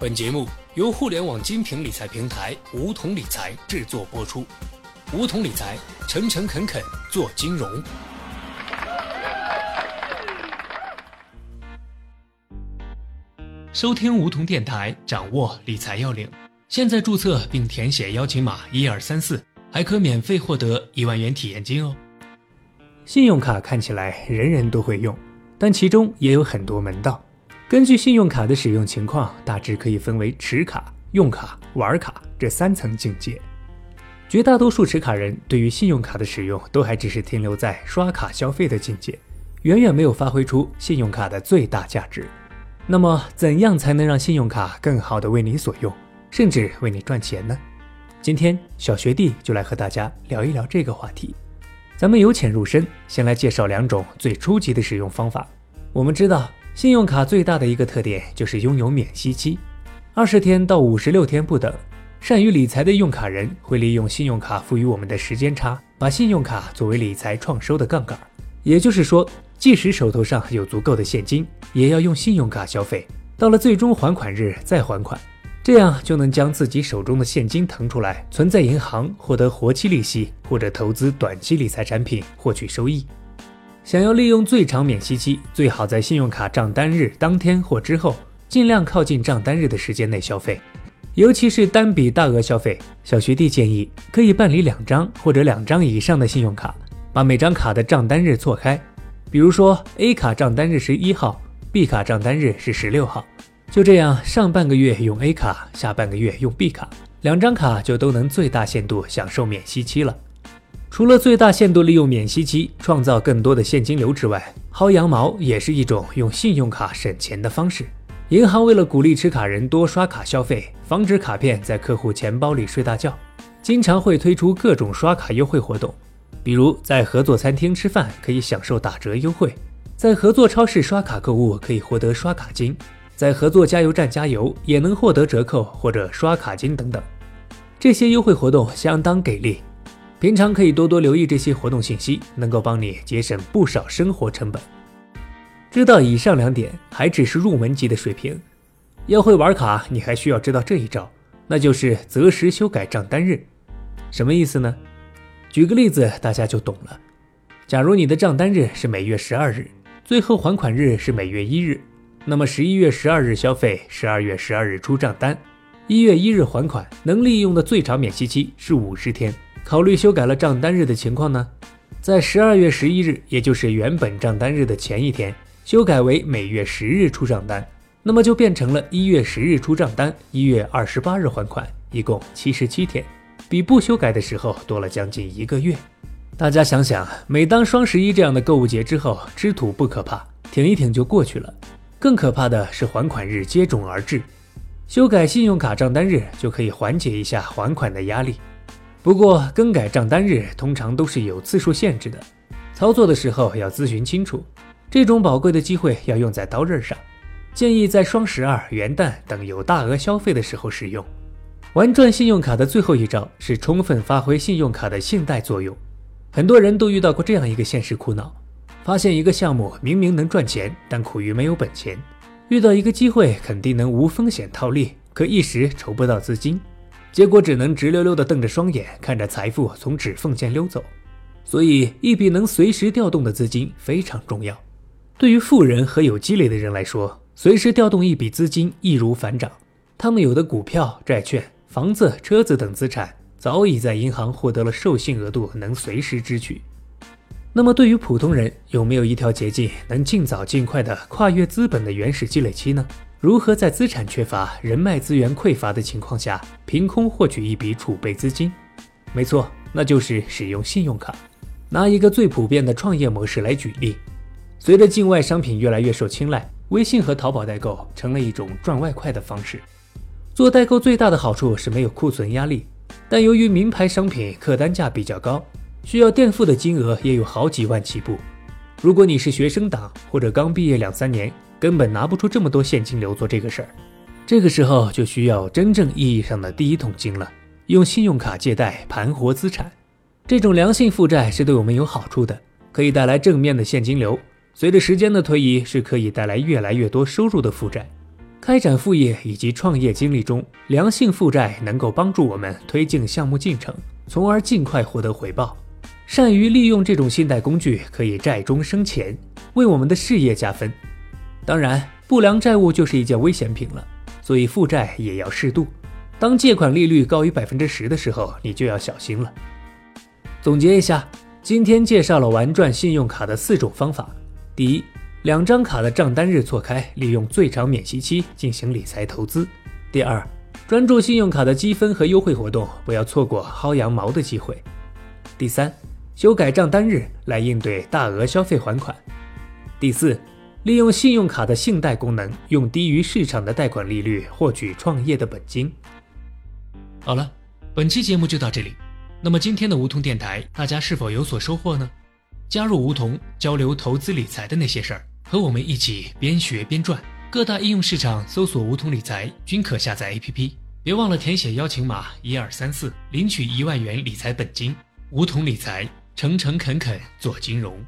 本节目由互联网精品理财平台梧桐理财制作播出。梧桐理财，诚诚恳恳做金融。收听梧桐电台，掌握理财要领。现在注册并填写邀请码一二三四，还可免费获得一万元体验金哦。信用卡看起来人人都会用，但其中也有很多门道。根据信用卡的使用情况，大致可以分为持卡、用卡、玩卡这三层境界。绝大多数持卡人对于信用卡的使用都还只是停留在刷卡消费的境界，远远没有发挥出信用卡的最大价值。那么，怎样才能让信用卡更好的为你所用，甚至为你赚钱呢？今天小学弟就来和大家聊一聊这个话题。咱们由浅入深，先来介绍两种最初级的使用方法。我们知道，信用卡最大的一个特点就是拥有免息期，二十天到五十六天不等。善于理财的用卡人会利用信用卡赋予我们的时间差，把信用卡作为理财创收的杠杆。也就是说，即使手头上有足够的现金，也要用信用卡消费，到了最终还款日再还款。这样就能将自己手中的现金腾出来，存在银行获得活期利息，或者投资短期理财产品获取收益。想要利用最长免息期，最好在信用卡账单日当天或之后，尽量靠近账单日的时间内消费。尤其是单笔大额消费，小学弟建议可以办理两张或者两张以上的信用卡，把每张卡的账单日错开。比如说，A 卡账单日是一号，B 卡账单日是十六号。就这样，上半个月用 A 卡，下半个月用 B 卡，两张卡就都能最大限度享受免息期了。除了最大限度利用免息期创造更多的现金流之外，薅羊毛也是一种用信用卡省钱的方式。银行为了鼓励持卡人多刷卡消费，防止卡片在客户钱包里睡大觉，经常会推出各种刷卡优惠活动。比如在合作餐厅吃饭可以享受打折优惠，在合作超市刷卡购物可以获得刷卡金。在合作加油站加油也能获得折扣或者刷卡金等等，这些优惠活动相当给力。平常可以多多留意这些活动信息，能够帮你节省不少生活成本。知道以上两点还只是入门级的水平，要会玩卡，你还需要知道这一招，那就是择时修改账单日。什么意思呢？举个例子，大家就懂了。假如你的账单日是每月十二日，最后还款日是每月一日。那么十一月十二日消费，十二月十二日出账单，一月一日还款，能利用的最长免息期是五十天。考虑修改了账单日的情况呢，在十二月十一日，也就是原本账单日的前一天，修改为每月十日出账单，那么就变成了一月十日出账单，一月二十八日还款，一共七十七天，比不修改的时候多了将近一个月。大家想想，每当双十一这样的购物节之后，吃土不可怕，挺一挺就过去了。更可怕的是还款日接踵而至，修改信用卡账单日就可以缓解一下还款的压力。不过更改账单日通常都是有次数限制的，操作的时候要咨询清楚。这种宝贵的机会要用在刀刃上，建议在双十二、元旦等有大额消费的时候使用。玩转信用卡的最后一招是充分发挥信用卡的信贷作用。很多人都遇到过这样一个现实苦恼。发现一个项目明明能赚钱，但苦于没有本钱；遇到一个机会，肯定能无风险套利，可一时筹不到资金，结果只能直溜溜地瞪着双眼，看着财富从指缝间溜走。所以，一笔能随时调动的资金非常重要。对于富人和有积累的人来说，随时调动一笔资金易如反掌。他们有的股票、债券、房子、车子等资产，早已在银行获得了授信额度，能随时支取。那么，对于普通人，有没有一条捷径能尽早尽快的跨越资本的原始积累期呢？如何在资产缺乏、人脉资源匮乏的情况下，凭空获取一笔储备资金？没错，那就是使用信用卡。拿一个最普遍的创业模式来举例，随着境外商品越来越受青睐，微信和淘宝代购成了一种赚外快的方式。做代购最大的好处是没有库存压力，但由于名牌商品客单价比较高。需要垫付的金额也有好几万起步。如果你是学生党或者刚毕业两三年，根本拿不出这么多现金流做这个事儿。这个时候就需要真正意义上的第一桶金了，用信用卡借贷盘活资产。这种良性负债是对我们有好处的，可以带来正面的现金流。随着时间的推移，是可以带来越来越多收入的负债。开展副业以及创业经历中，良性负债能够帮助我们推进项目进程，从而尽快获得回报。善于利用这种信贷工具，可以债中生钱，为我们的事业加分。当然，不良债务就是一件危险品了，所以负债也要适度。当借款利率高于百分之十的时候，你就要小心了。总结一下，今天介绍了玩转信用卡的四种方法。第一，两张卡的账单日错开，利用最长免息期进行理财投资。第二，专注信用卡的积分和优惠活动，不要错过薅羊毛的机会。第三，修改账单日来应对大额消费还款。第四，利用信用卡的信贷功能，用低于市场的贷款利率获取创业的本金。好了，本期节目就到这里。那么今天的梧桐电台，大家是否有所收获呢？加入梧桐，交流投资理财的那些事儿，和我们一起边学边赚。各大应用市场搜索“梧桐理财”均可下载 APP。别忘了填写邀请码一二三四，领取一万元理财本金。梧桐理财，诚诚恳恳做金融。